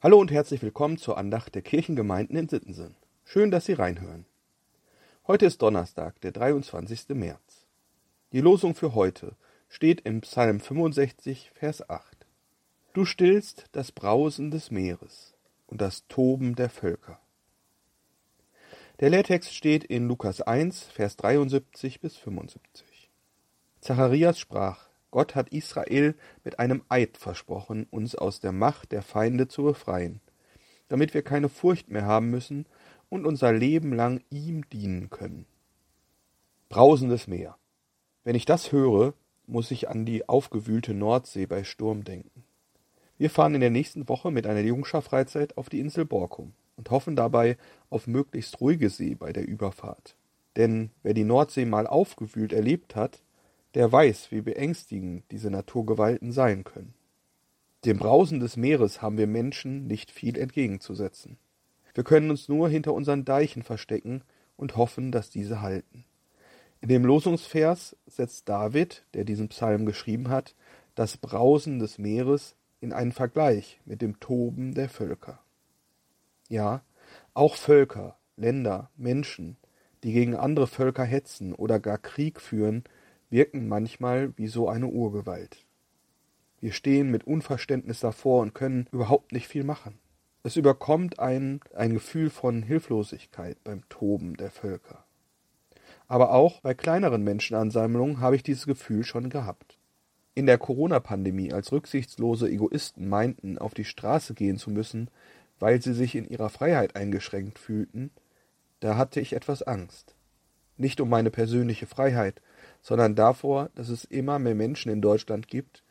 Hallo und herzlich willkommen zur Andacht der Kirchengemeinden in Sittensen. Schön, dass Sie reinhören. Heute ist Donnerstag, der 23. März. Die Losung für heute steht im Psalm 65, Vers 8. Du stillst das Brausen des Meeres und das Toben der Völker. Der Lehrtext steht in Lukas 1, Vers 73 bis 75. Zacharias sprach, Gott hat Israel mit einem Eid versprochen, uns aus der Macht der Feinde zu befreien, damit wir keine Furcht mehr haben müssen und unser Leben lang ihm dienen können. Brausendes Meer. Wenn ich das höre, muss ich an die aufgewühlte Nordsee bei Sturm denken. Wir fahren in der nächsten Woche mit einer Jungschar-Freizeit auf die Insel Borkum und hoffen dabei auf möglichst ruhige See bei der Überfahrt. Denn wer die Nordsee mal aufgewühlt erlebt hat, der weiß, wie beängstigend diese Naturgewalten sein können. Dem Brausen des Meeres haben wir Menschen nicht viel entgegenzusetzen. Wir können uns nur hinter unseren Deichen verstecken und hoffen, dass diese halten. In dem Losungsvers setzt David, der diesen Psalm geschrieben hat, das Brausen des Meeres in einen Vergleich mit dem Toben der Völker. Ja, auch Völker, Länder, Menschen, die gegen andere Völker hetzen oder gar Krieg führen, wirken manchmal wie so eine Urgewalt. Wir stehen mit Unverständnis davor und können überhaupt nicht viel machen. Es überkommt einen ein Gefühl von Hilflosigkeit beim Toben der Völker. Aber auch bei kleineren Menschenansammlungen habe ich dieses Gefühl schon gehabt. In der Corona-Pandemie, als rücksichtslose Egoisten meinten, auf die Straße gehen zu müssen, weil sie sich in ihrer Freiheit eingeschränkt fühlten, da hatte ich etwas Angst. Nicht um meine persönliche Freiheit, sondern davor, dass es immer mehr Menschen in Deutschland gibt,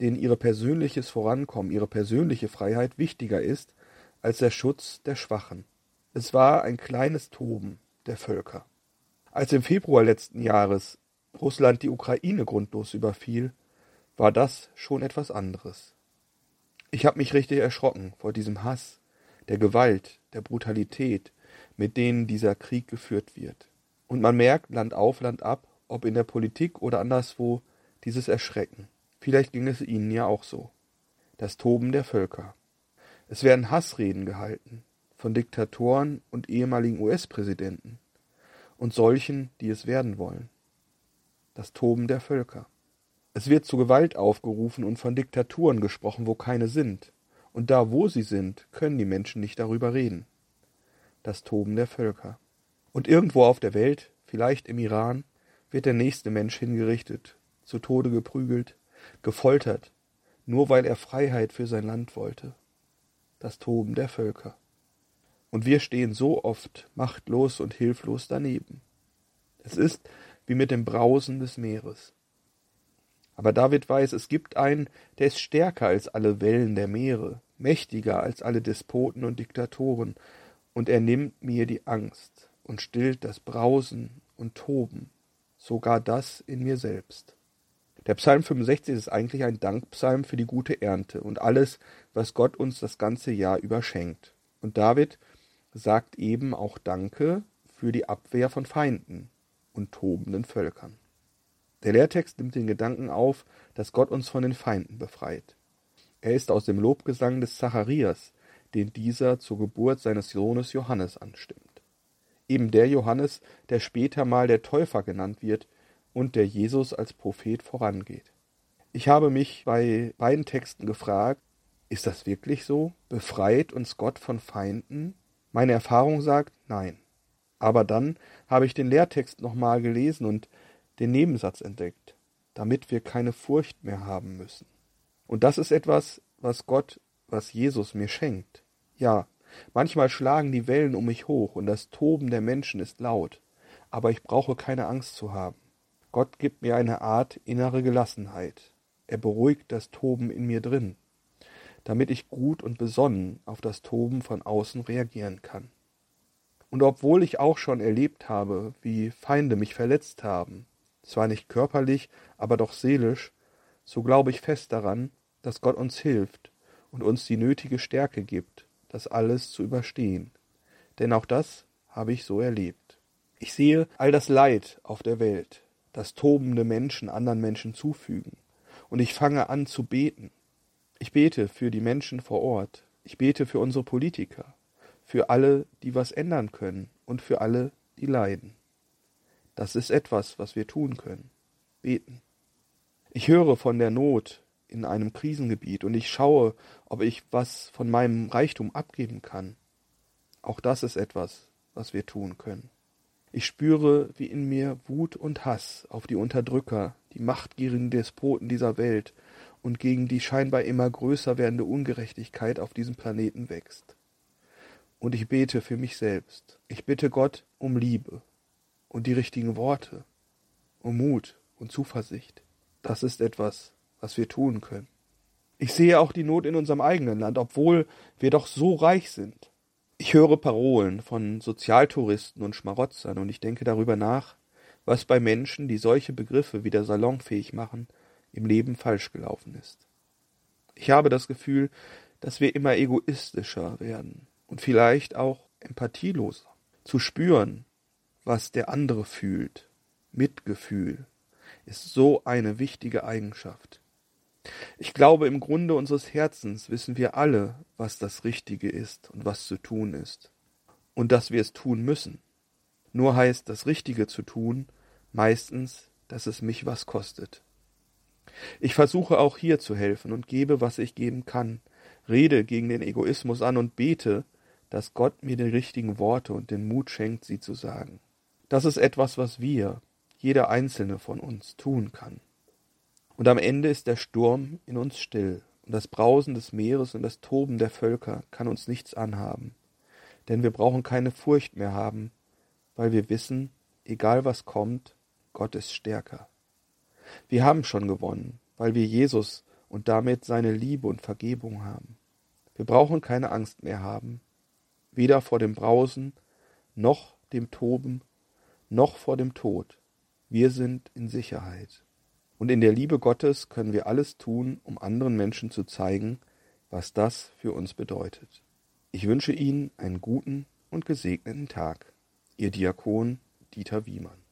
denen ihre persönliches Vorankommen, ihre persönliche Freiheit wichtiger ist als der Schutz der Schwachen. Es war ein kleines Toben der Völker. Als im Februar letzten Jahres Russland die Ukraine grundlos überfiel, war das schon etwas anderes. Ich habe mich richtig erschrocken vor diesem Hass, der Gewalt, der Brutalität, mit denen dieser Krieg geführt wird. Und man merkt Land auf, Land ab, ob in der Politik oder anderswo, dieses Erschrecken. Vielleicht ging es ihnen ja auch so. Das Toben der Völker. Es werden Hassreden gehalten von Diktatoren und ehemaligen US-Präsidenten und solchen, die es werden wollen. Das Toben der Völker. Es wird zu Gewalt aufgerufen und von Diktaturen gesprochen, wo keine sind. Und da, wo sie sind, können die Menschen nicht darüber reden. Das Toben der Völker. Und irgendwo auf der Welt, vielleicht im Iran, wird der nächste Mensch hingerichtet, zu Tode geprügelt, gefoltert, nur weil er Freiheit für sein Land wollte. Das Toben der Völker. Und wir stehen so oft machtlos und hilflos daneben. Es ist wie mit dem Brausen des Meeres. Aber David weiß, es gibt einen, der ist stärker als alle Wellen der Meere, mächtiger als alle Despoten und Diktatoren, und er nimmt mir die Angst und stillt das Brausen und Toben sogar das in mir selbst. Der Psalm 65 ist eigentlich ein Dankpsalm für die gute Ernte und alles, was Gott uns das ganze Jahr überschenkt. Und David sagt eben auch Danke für die Abwehr von Feinden und tobenden Völkern. Der Lehrtext nimmt den Gedanken auf, dass Gott uns von den Feinden befreit. Er ist aus dem Lobgesang des Zacharias, den dieser zur Geburt seines Sohnes Johannes anstimmt eben der Johannes, der später mal der Täufer genannt wird und der Jesus als Prophet vorangeht. Ich habe mich bei beiden Texten gefragt, ist das wirklich so? Befreit uns Gott von Feinden? Meine Erfahrung sagt nein. Aber dann habe ich den Lehrtext nochmal gelesen und den Nebensatz entdeckt, damit wir keine Furcht mehr haben müssen. Und das ist etwas, was Gott, was Jesus mir schenkt. Ja, Manchmal schlagen die Wellen um mich hoch und das Toben der Menschen ist laut, aber ich brauche keine Angst zu haben. Gott gibt mir eine Art innere Gelassenheit. Er beruhigt das Toben in mir drin, damit ich gut und besonnen auf das Toben von außen reagieren kann. Und obwohl ich auch schon erlebt habe, wie Feinde mich verletzt haben, zwar nicht körperlich, aber doch seelisch, so glaube ich fest daran, dass Gott uns hilft und uns die nötige Stärke gibt, das alles zu überstehen. Denn auch das habe ich so erlebt. Ich sehe all das Leid auf der Welt, das tobende Menschen anderen Menschen zufügen, und ich fange an zu beten. Ich bete für die Menschen vor Ort, Ich bete für unsere Politiker, für alle, die was ändern können und für alle, die leiden. Das ist etwas, was wir tun können. Beten. Ich höre von der Not in einem Krisengebiet und ich schaue, ob ich was von meinem Reichtum abgeben kann. Auch das ist etwas, was wir tun können. Ich spüre, wie in mir Wut und Hass auf die Unterdrücker, die machtgierigen Despoten dieser Welt und gegen die scheinbar immer größer werdende Ungerechtigkeit auf diesem Planeten wächst. Und ich bete für mich selbst. Ich bitte Gott um Liebe und die richtigen Worte, um Mut und Zuversicht. Das ist etwas, was wir tun können. Ich sehe auch die Not in unserem eigenen Land, obwohl wir doch so reich sind. Ich höre Parolen von Sozialtouristen und Schmarotzern und ich denke darüber nach, was bei Menschen, die solche Begriffe wieder salonfähig machen, im Leben falsch gelaufen ist. Ich habe das Gefühl, dass wir immer egoistischer werden und vielleicht auch empathieloser. Zu spüren, was der andere fühlt, Mitgefühl, ist so eine wichtige Eigenschaft. Ich glaube, im Grunde unseres Herzens wissen wir alle, was das Richtige ist und was zu tun ist. Und dass wir es tun müssen. Nur heißt das Richtige zu tun meistens, dass es mich was kostet. Ich versuche auch hier zu helfen und gebe, was ich geben kann, rede gegen den Egoismus an und bete, dass Gott mir die richtigen Worte und den Mut schenkt, sie zu sagen. Das ist etwas, was wir, jeder einzelne von uns, tun kann. Und am Ende ist der Sturm in uns still, und das Brausen des Meeres und das Toben der Völker kann uns nichts anhaben. Denn wir brauchen keine Furcht mehr haben, weil wir wissen, egal was kommt, Gott ist stärker. Wir haben schon gewonnen, weil wir Jesus und damit seine Liebe und Vergebung haben. Wir brauchen keine Angst mehr haben, weder vor dem Brausen, noch dem Toben, noch vor dem Tod. Wir sind in Sicherheit. Und in der Liebe Gottes können wir alles tun, um anderen Menschen zu zeigen, was das für uns bedeutet. Ich wünsche Ihnen einen guten und gesegneten Tag. Ihr Diakon Dieter Wiemann.